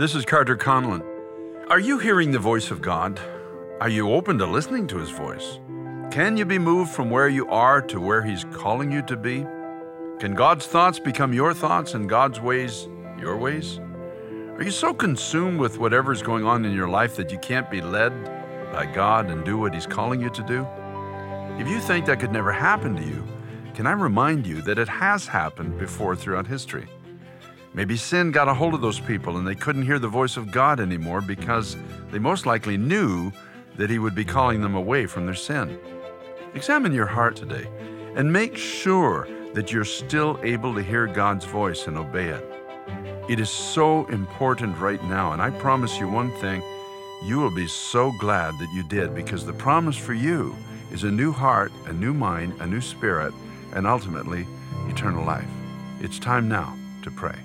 This is Carter Conlon. Are you hearing the voice of God? Are you open to listening to His voice? Can you be moved from where you are to where He's calling you to be? Can God's thoughts become your thoughts and God's ways your ways? Are you so consumed with whatever's going on in your life that you can't be led by God and do what He's calling you to do? If you think that could never happen to you, can I remind you that it has happened before throughout history? Maybe sin got a hold of those people and they couldn't hear the voice of God anymore because they most likely knew that He would be calling them away from their sin. Examine your heart today and make sure that you're still able to hear God's voice and obey it. It is so important right now, and I promise you one thing you will be so glad that you did because the promise for you is a new heart, a new mind, a new spirit, and ultimately eternal life. It's time now to pray.